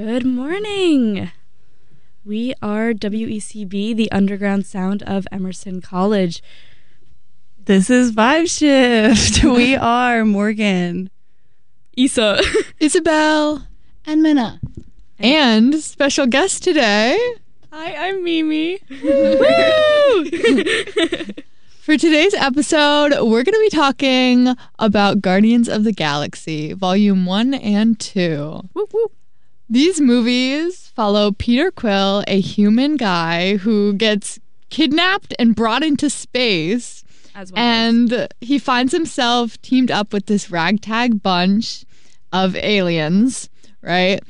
Good morning. We are WECB, the underground sound of Emerson College. This is Vibe Shift. we are Morgan, Issa, Isabel, and Minna. And special guest today. Hi, I'm Mimi. For today's episode, we're going to be talking about Guardians of the Galaxy, Volume 1 and 2. Whoop, whoop. These movies follow Peter Quill, a human guy who gets kidnapped and brought into space. As well And he finds himself teamed up with this ragtag bunch of aliens, right?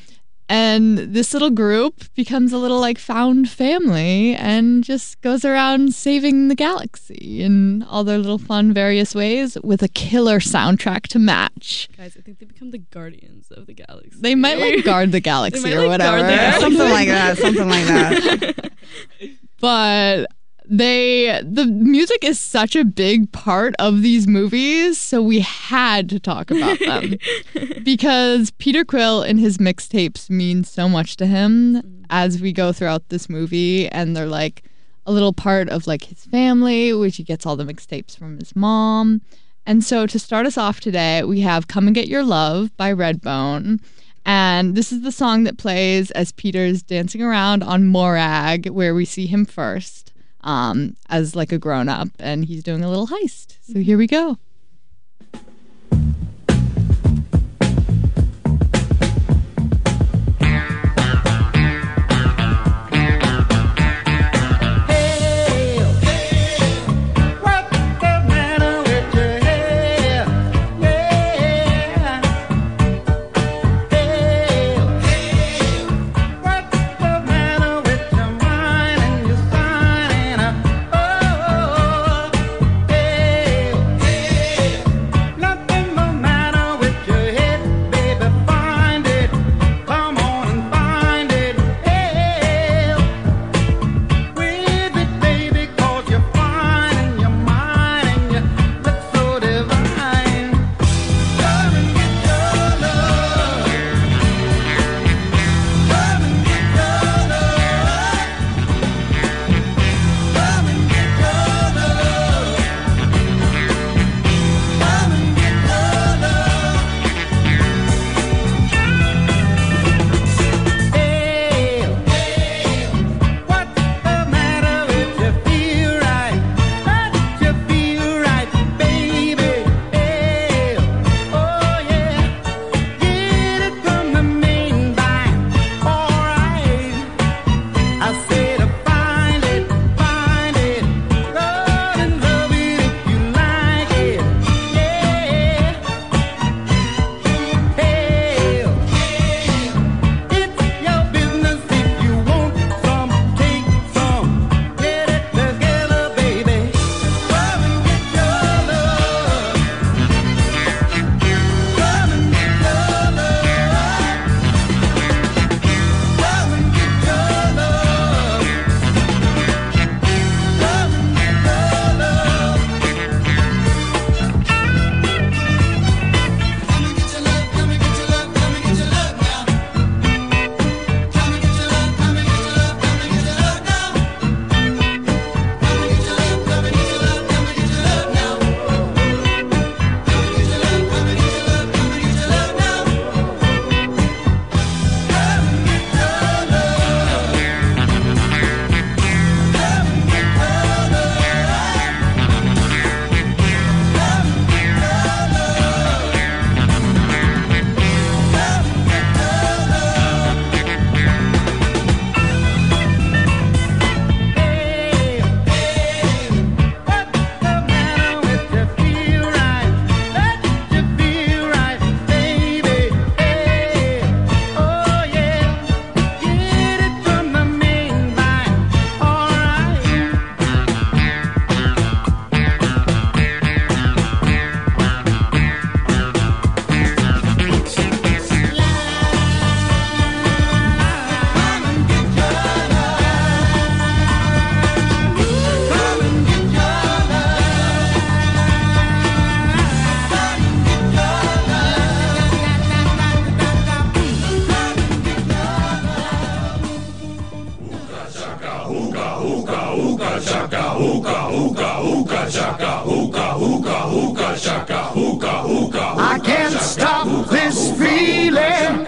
And this little group becomes a little like found family and just goes around saving the galaxy in all their little fun various ways with a killer soundtrack to match. guys, I think they become the guardians of the galaxy. They might like guard the galaxy might, or like, whatever. something like that. Something like that. but they the music is such a big part of these movies so we had to talk about them. Because peter quill and his mixtapes mean so much to him as we go throughout this movie and they're like a little part of like his family which he gets all the mixtapes from his mom. And so to start us off today we have come and get your love by redbone. And this is the song that plays as Peter's dancing around on Morag, where we see him first um, as like a grown up, and he's doing a little heist. So here we go. I can't stop this feeling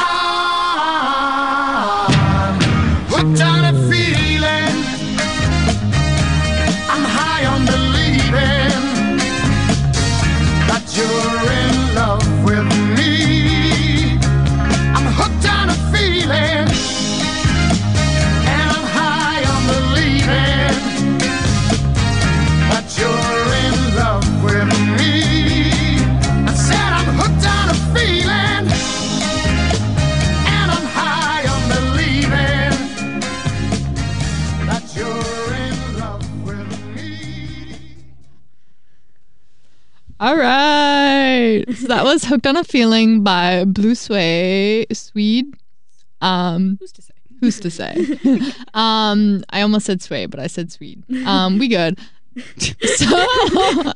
All right. So that was Hooked on a Feeling by Blue Sway Swede. Um, Who's to say? who's to say? um, I almost said Sway, but I said Swede. Um, we good. So,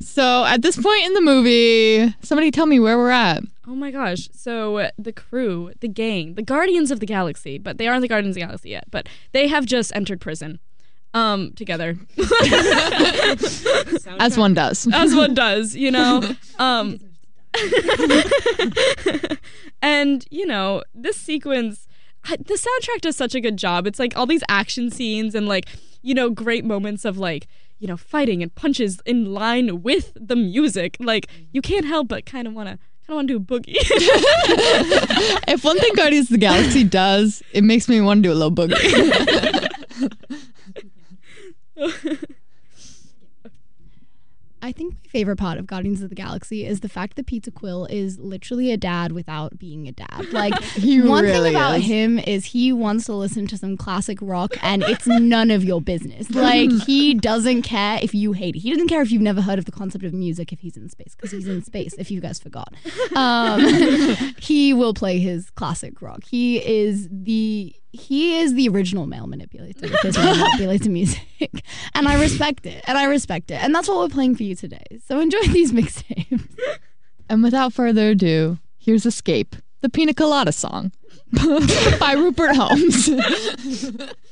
so at this point in the movie, somebody tell me where we're at. Oh my gosh. So the crew, the gang, the Guardians of the Galaxy, but they aren't the Guardians of the Galaxy yet, but they have just entered prison. Um, together. As one does. As one does, you know. Um And, you know, this sequence the soundtrack does such a good job. It's like all these action scenes and like, you know, great moments of like, you know, fighting and punches in line with the music. Like you can't help but kind of want to kind of want to do a boogie. if one thing Guardians of the Galaxy does, it makes me want to do a little boogie. I think my favorite part of Guardians of the Galaxy is the fact that Peter Quill is literally a dad without being a dad. Like one really thing about is. him is he wants to listen to some classic rock and it's none of your business. Like he doesn't care if you hate it. He doesn't care if you've never heard of the concept of music if he's in space because he's in space if you guys forgot. Um, he will play his classic rock. He is the he is the original male manipulator because he manipulates music. And I respect it. And I respect it. And that's what we're playing for you today. So enjoy these mixtapes. and without further ado, here's Escape, the Pina Colada song by Rupert Holmes.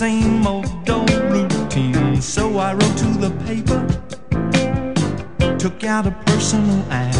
same old old routine. So I wrote to the paper, took out a personal ad.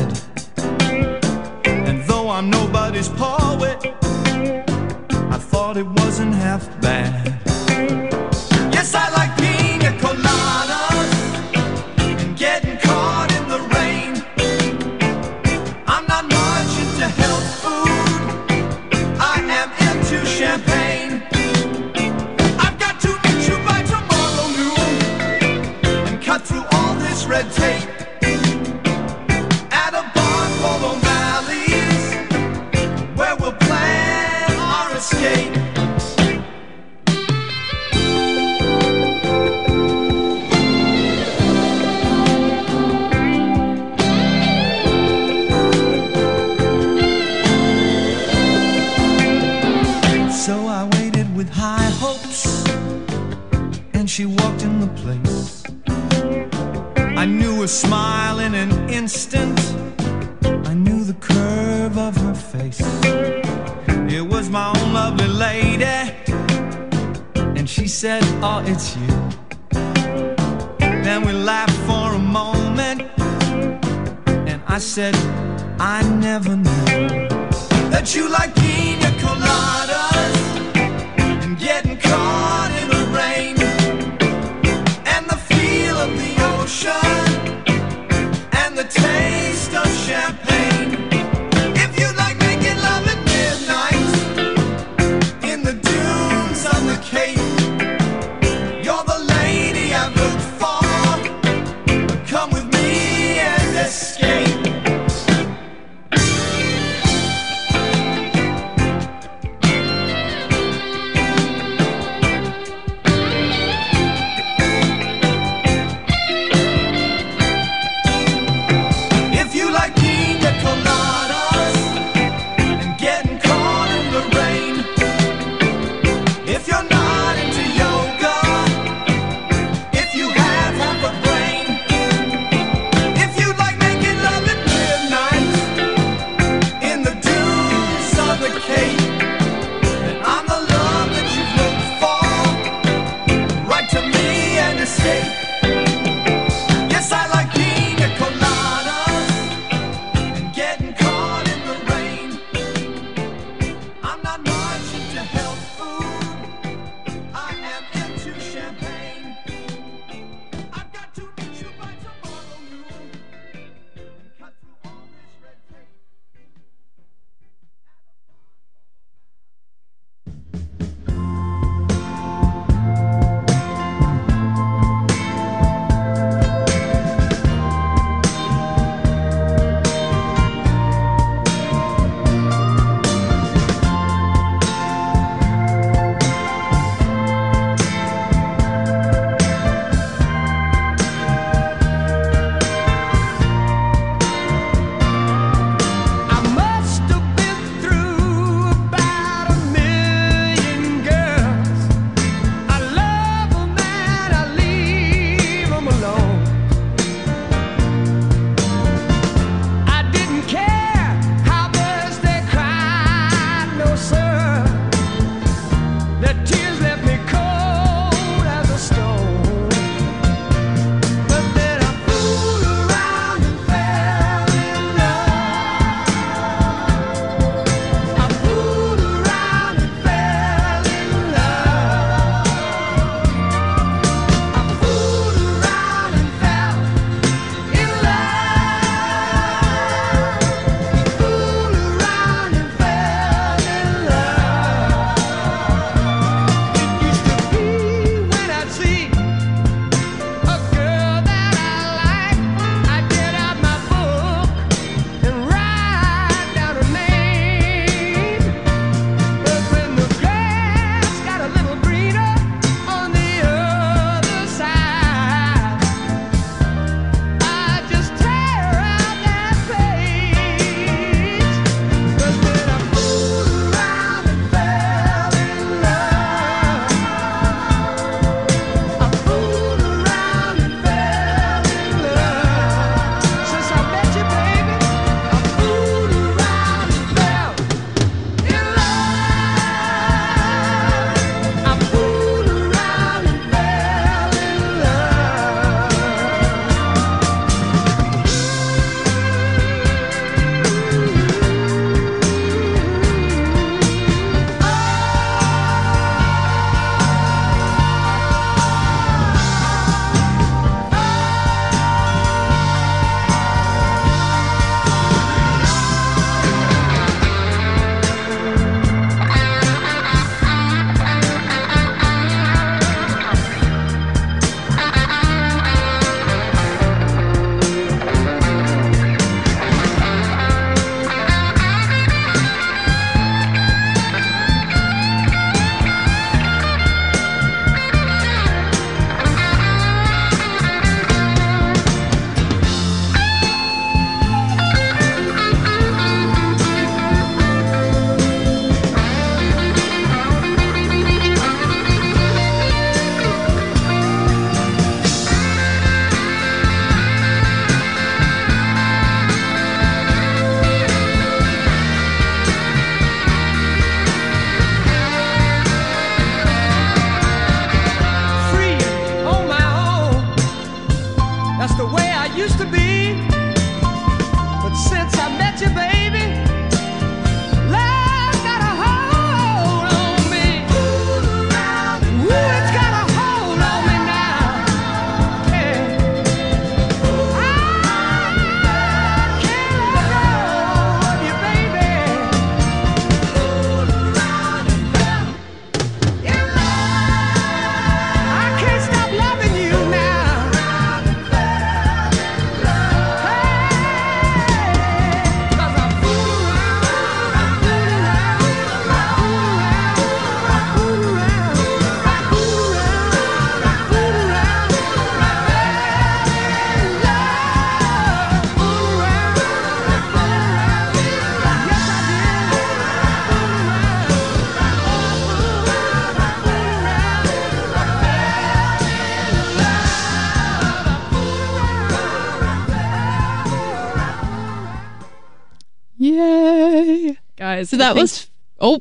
Guys. So that was oh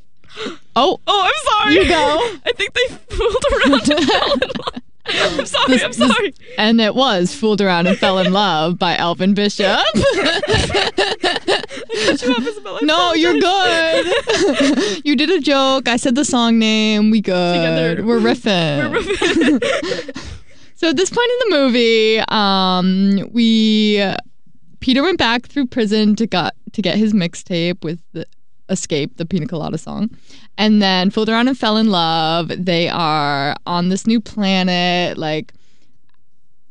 oh Oh, I'm sorry. You go. I think they fooled around and fell in love. I'm sorry. This- I'm this- sorry. and it was "Fooled Around and Fell in Love" by Elvin Bishop. You off, Isabel. I no, you're good. you did a joke. I said the song name. We good. Together. We're riffing. We're riffing. So at this point in the movie, um, we Peter went back through prison to got to get his mixtape with the Escape, the Pina Colada song, and then fooled around and fell in love. They are on this new planet, like,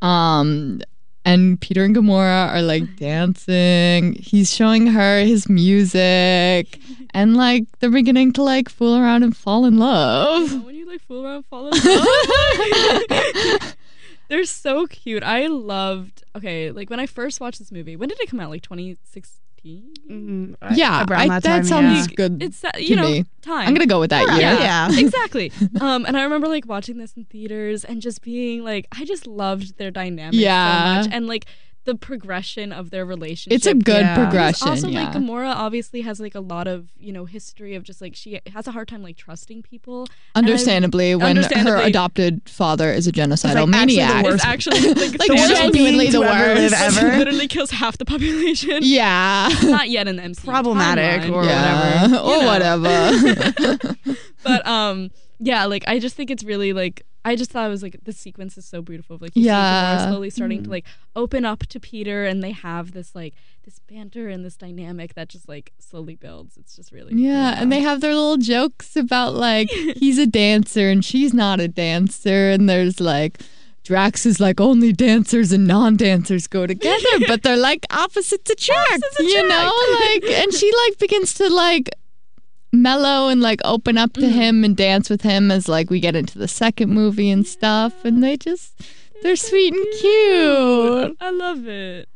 um, and Peter and Gamora are like dancing. He's showing her his music, and like they're beginning to like fool around and fall in love. when you like fool around, fall in love. They're so cute. I loved. Okay, like when I first watched this movie, when did it come out? Like 2016. Mhm. Yeah, Around I, that that, time, sounds yeah. good. It's uh, to you know me. time. I'm gonna go with that year. Yeah. yeah. exactly. Um, and I remember like watching this in theaters and just being like, I just loved their dynamic Yeah. so much, and like the progression of their relationship. It's a good Yeah. Progression. Also, yeah. like Gamora obviously has like a lot of you know history of just like she has a hard time like trusting people. Understandably, when her adopted father is a genocidal like, maniac. It's actually like, Like, the worst genuinely being the to ever worst. ever. literally kills half the population. yeah. Not yet in the MCU. Problematic timeline. or yeah. whatever. Or know. whatever. but um yeah like i just think it's really like i just thought it was like the sequence is so beautiful of, like you see Yeah. Gamora slowly starting to mm-hmm. like open up to peter and they have this like this banter and this dynamic that just like slowly builds it's just really yeah. And they have their little jokes about like he's a dancer and she's not a dancer. And there's like, Drax is like only dancers and non dancers go together, but they're like opposites attract, you know? Like, and she like begins to like mellow and like open up to him and dance with him as like we get into the second movie and stuff. And they just, they're sweet and cute. i love it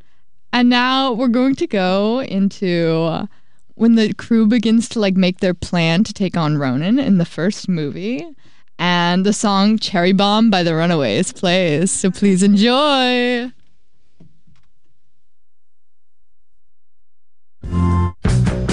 And now we're going to go into uh, when the crew begins to like make their plan to take on Ronan in the first movie. And the song Cherry Bomb by the Runaways plays. So please enjoy.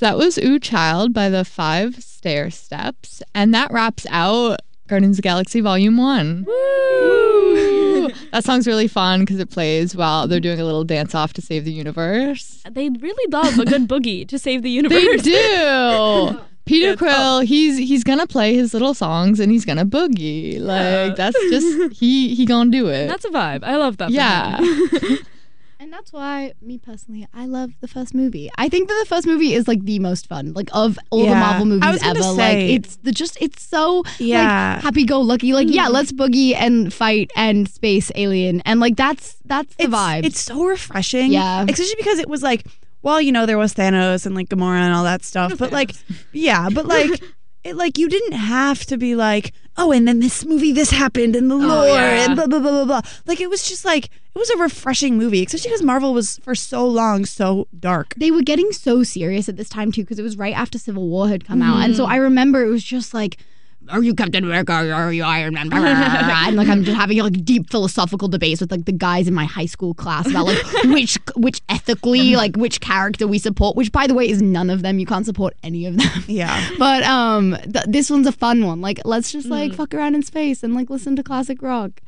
that was Ooh Child by the Five Stairsteps. And that wraps out Guardians of the Galaxy Volume 1. Woo! that song's really fun because it plays while they're doing a little dance off to save the universe. They really love a good boogie to save the universe. They do. Peter Quill, he's he's gonna play his little songs and he's gonna boogie. Like that's just he he gonna do it. That's a vibe. I love that. yeah. And that's why, me personally, I love the first movie. I think that the first movie is like the most fun, like of all the Yeah. Marvel I movies ever. say- like it's the just it's so Yeah. like happy go lucky. Like yeah, mm. let's boogie and fight and space alien and like that's that's the it's, vibe. It's so refreshing. Yeah. Especially because it was like, well, you know, there was Thanos and like Gamora and all that stuff. But like, yeah, but like, it like you didn't have to be like, oh, and then this movie, this happened, and the oh, lore, yeah. and blah blah blah blah blah. Like it was just like it was a refreshing movie, especially because Marvel was for so long so dark. they were getting so serious at this time too because it was right after Civil War had come out, and so mm-hmm. I remember it was just like. Are you Captain America? Are you Iron Man? and like I'm just having like deep philosophical debates with like the guys in my high school class about like which which ethically like which character we support. Which by the way is none of them. You can't support any of them. Yeah. But um, th- this one's a fun one. Like let's just like fuck around in space and like listen to classic rock.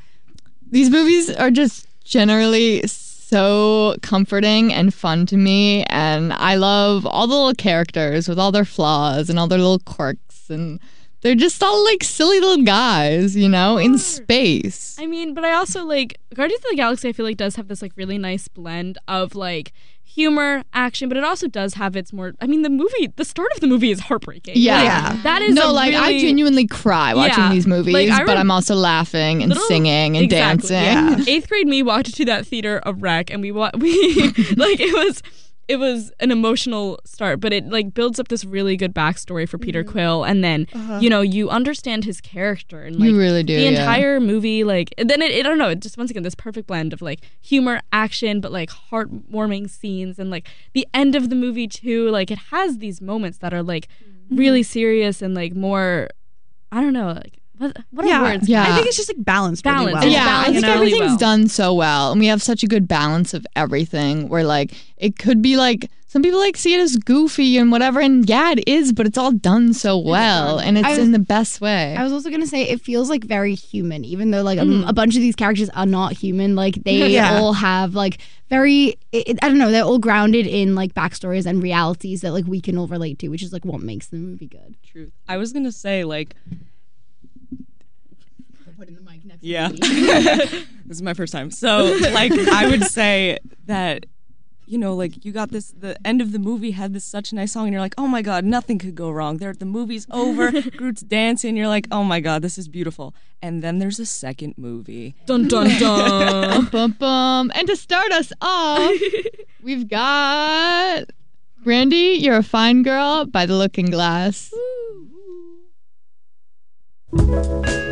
These movies are just generally so comforting and fun to me. And I love all the little characters with all their flaws and all their little quirks. And they're just all like silly little guys, you know, in space. I mean, but I also like Guardians of the Galaxy. I feel like does have this like really nice blend of like humor, action, but it also does have its more. I mean, the movie, the start of the movie is heartbreaking. Yeah. Like, Yeah. that is no, a like I genuinely cry watching Yeah. these movies, Like, I but I'm also laughing and Little- singing and Exactly. dancing. Yeah. Eighth grade me walked to that theater of wreck, and we wa- we like it was. It was an emotional start, but it like builds up this really good backstory for Peter mm-hmm. Quill, and then uh-huh. you know you understand his character and like You really do, the yeah. entire movie. Like then it, I don't know, it just once again this perfect blend of like humor, action, but like heartwarming scenes, and like the end of the movie too. Like it has these moments that are like mm-hmm. really serious and like more. I don't know, like what what yeah, are words? Yeah. I think it's just like balanced really well. It's yeah, I balanced think really everything's well. done so well, and we have such a good balance of everything. Where like it could be like some people like see it as goofy and whatever, and yeah, it is, but it's all done so well, and it's was- in the best way. I was also gonna say it feels like very human, even though like Mm-hmm. a, a bunch of these characters are not human. Like they Yeah. all have like very, it, it- I don't know, they're all grounded in like backstories and realities that like we can all relate to, which is like what makes the movie good. Truth. I was gonna say like Putting the mic next. Yeah. this is my first time. So, like, I would say that, you know, like, you got this, the end of the movie had this such a nice song, and you're like, oh my God, nothing could go wrong. There, the movie's over, Groot's dancing, you're like, oh my God, this is beautiful. And then there's a second movie. Dun dun dun. bum, bum, bum. And to start us off, we've got Brandy, You're a Fine Girl by The Looking Glass. There's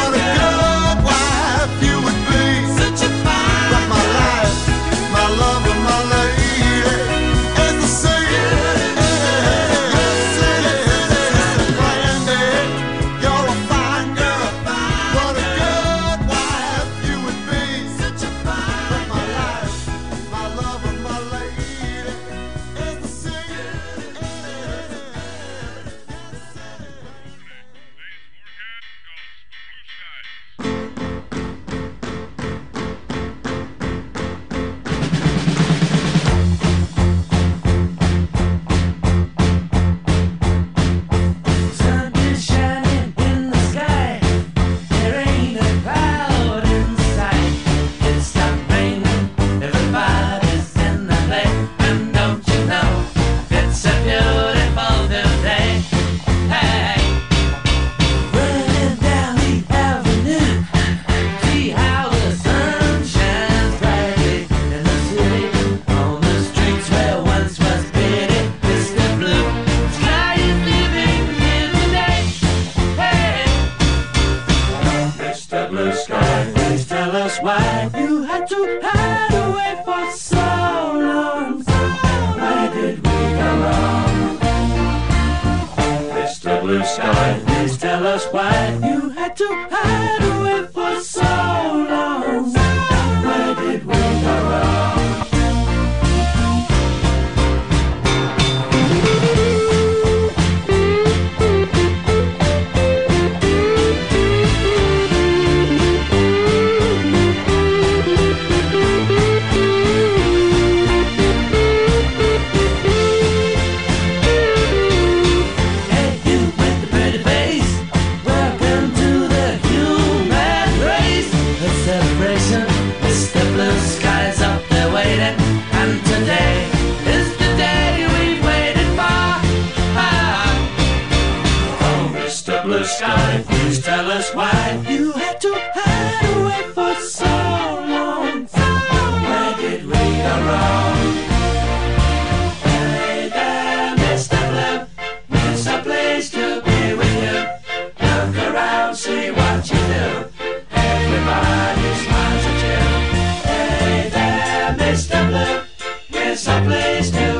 It's a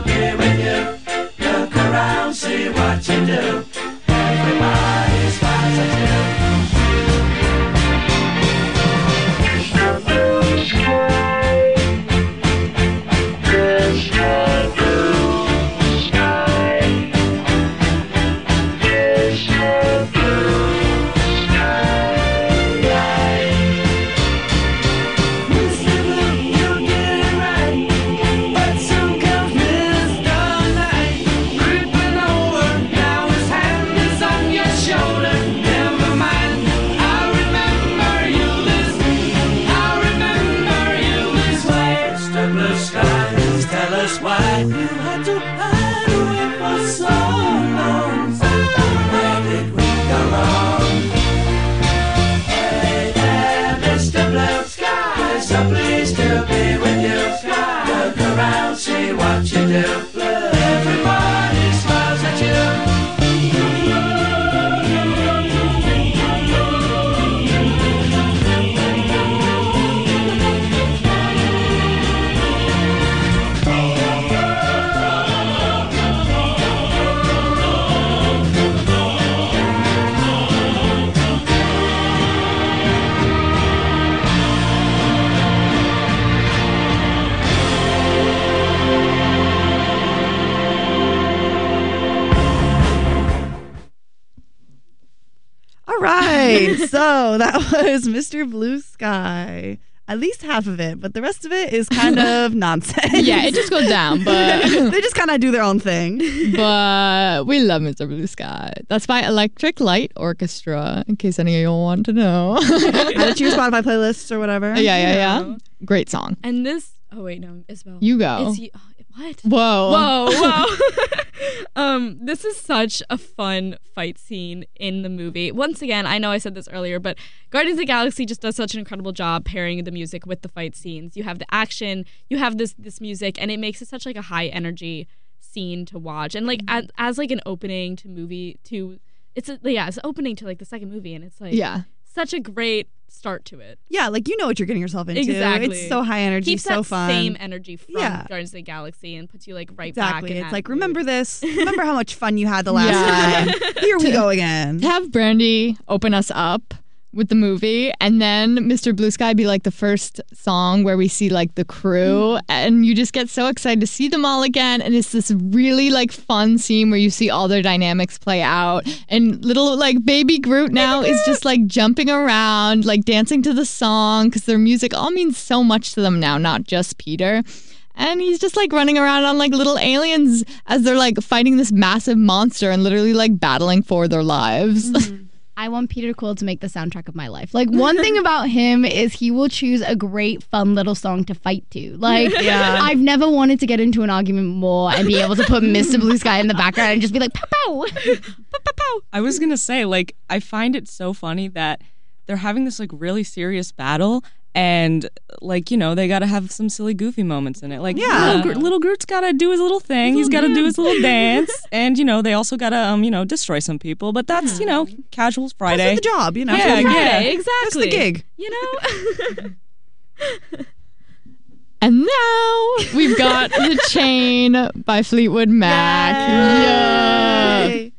was Mr. Blue Sky. At least half of it, but the rest of it is kind of nonsense. Yeah, it just goes down, but they just kind of do their own thing. but we love Mr. Blue Sky. That's by Electric Light Orchestra, in case any of y'all want to know. Add it to your Spotify playlists or whatever. yeah, yeah, yeah. Great song. And this, oh wait, no, Isabel. You go. It's you. oh, what? Whoa. Whoa, whoa. um, this is such a fun fight scene in the movie. Once again, I know I said this earlier, but Guardians of the Galaxy just does such an incredible job pairing the music with the fight scenes. You have the action, you have this this music, and it makes it such like a high energy scene to watch. And like as, as like an opening to movie to it's a, yeah, it's opening to like the second movie and it's like Yeah. Such a great start to it. Yeah, like you know what you're getting yourself into. Exactly. It's so high energy, Keeps so that fun. same energy from Yeah. Guardians of the Galaxy and puts you like right back Exactly. It's that like mood. remember this. Remember how much fun you had the last Yeah. time. Here we go again. To have Brandy open us up with the movie and then Mr. Blue Sky be like the first song where we see like the crew mm-hmm. and you just get so excited to see them all again and it's this really like fun scene where you see all their dynamics play out and little like baby Groot now is just like jumping around like dancing to the song because their music all means so much to them now not just Peter and he's just like running around on like little aliens as they're like fighting this massive monster and literally like battling for their lives. Mm-hmm. I want Peter Quill to make the soundtrack of my life. Like one thing about him is he will choose a great, fun little song to fight to. Like Yeah. I've never wanted to get into an argument more and be able to put Mr. Blue Sky in the background and just be like, pow pow. I was gonna say, like, I find it so funny that they're having this like really serious battle, and like you know they got to have some silly goofy moments in it. Like, Yeah. little, Gro- little Groot's got to do his little thing. He's got to do his little dance, and you know they also got to um you know destroy some people. But that's you know casuals Friday. That's the job, you know. Yeah, It's yeah. Friday, That's exactly. the gig. You know? And now we've got The Chain by Fleetwood Mac. Yeah. Yay.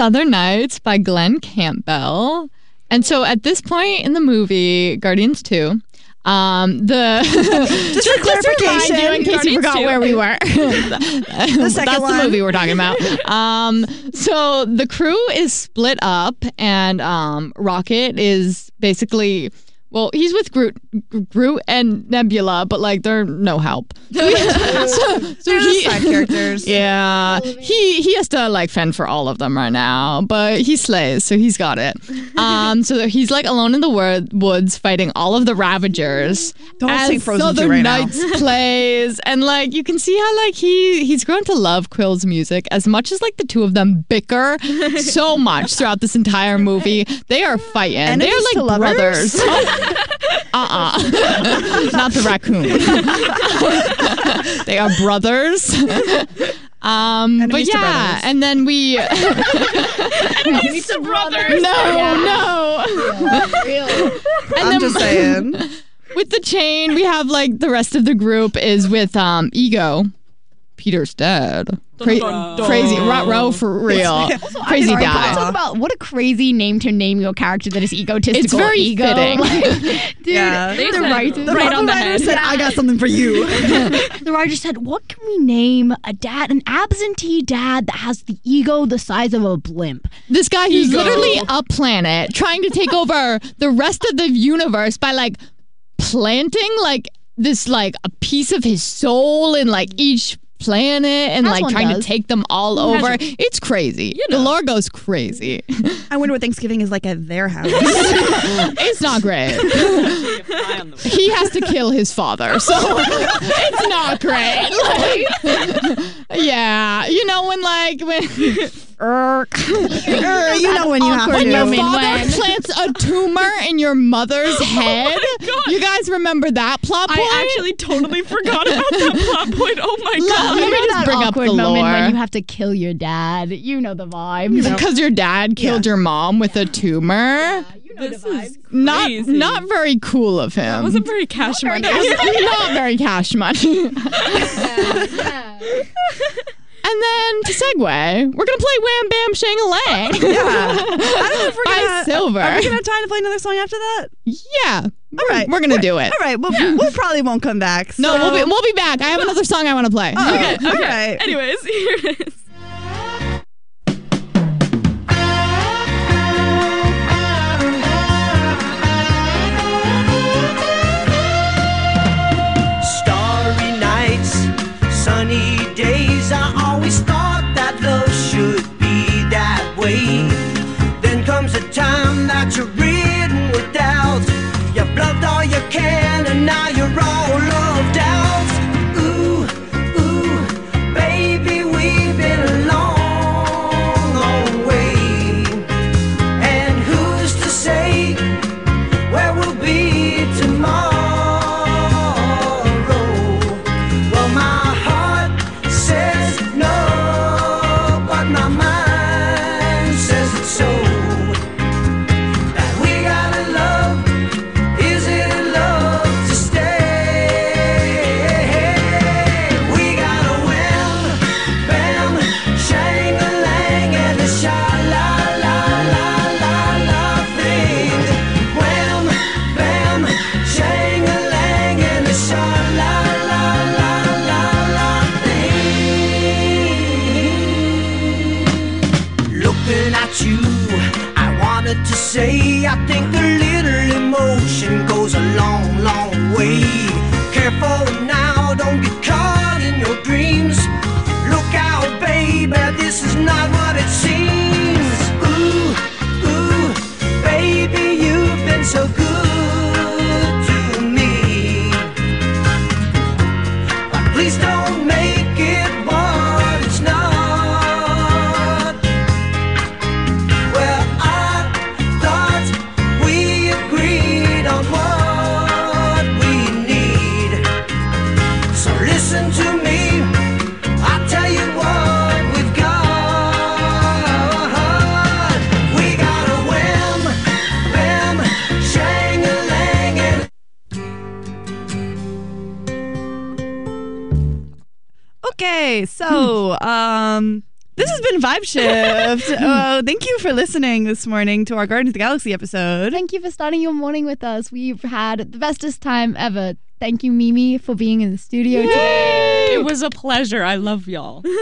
Southern Nights by Glen Campbell. And so at this point in the movie, Guardians 2, um, the Just for clarification, you in case you forgot where we were. That's second the one. movie we're talking about. Um, so the crew is split up, and um, Rocket is basically. Well, he's with Groot, Groot and Nebula, but like they're no help. So, so, so They're just side characters. yeah, he he has to like fend for all of them right now, but he slays, so he's got it. Um, so he's like alone in the wor- woods fighting all of the Ravagers. Don't as sing Frozen Southern right now. Nights plays, and like you can see how like he he's grown to love Quill's music as much as like the two of them bicker so much throughout this entire movie. They are fighting. Enemies they are to like lovers? brothers. uh-uh. Not the raccoon. they are brothers. Um, but Enemies to yeah, brothers. and then we Enemies to brothers. no, no. And I'm then just saying. with the chain, we have like the rest of the group is with um Ego. Peter's dad. Cra- crazy, rut row for real. crazy Sorry, guy. can we talk about what a crazy name to name your character that is egotistical. It's very ego. fitting. Like, dude, Yeah. the said writers, the right on the head. said, I got something for you. the writer said, "What can we name a dad, an absentee dad that has the ego the size of a blimp?" This guy who's literally a planet trying to take over the rest of the universe by like planting like this like a piece of his soul in like each planet and As like trying does. to take them all over. It's crazy. The lore goes crazy. I wonder what Thanksgiving is like at their house. it's not great. he has to kill his father, so it's not great. Like, yeah, you know when like when Er, you know when you have when to. your moment father plants a tumor in your mother's head. you guys remember that plot point? I actually totally forgot about that plot point. Oh my god. Let me just that bring up awkward the moment lore. when you have to kill your dad. You know the vibe. because your dad killed your mom with a tumor. This is Not crazy. not very cool of him. That wasn't very cash money. not very cash money. And And then to segue, we're gonna play Wham Bam Shang a Lang. Yeah. I don't know if we're gonna Silver. Are we gonna have time to play another song after that? Yeah. All right. We're gonna do it. All right. Well, we probably won't come back. No, so- we'll be we'll be back. I have another song I want to play. Oh, Okay, all okay. right. Anyways, here it is. For listening this morning to our Guardians of the Galaxy episode. Thank you for starting your morning with us. We've had the bestest time ever. Thank you, Mimi, for being in the studio today. It was a pleasure. I love y'all.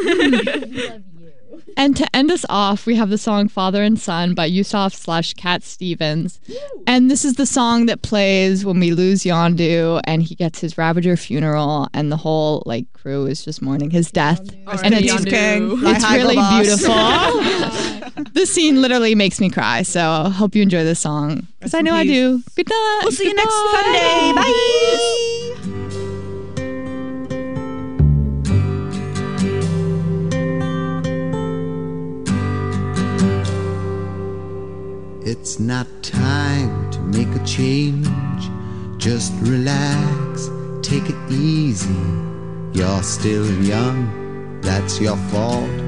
And to end us off, we have the song Father and Son by Yusuf slash Cat Stevens. And this is the song that plays when we lose Yondu and he gets his Ravager funeral and the whole like crew is just mourning his death. and in it's, peace, King. It's really beautiful. this scene literally makes me cry. So I hope you enjoy this song. Because I in know I do. Good night. We'll see you next Goodbye. Sunday. Bye. It's not time to make a change. Just relax, take it easy. You're still young, that's your fault.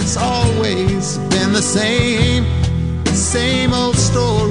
it's always been the same, same old story.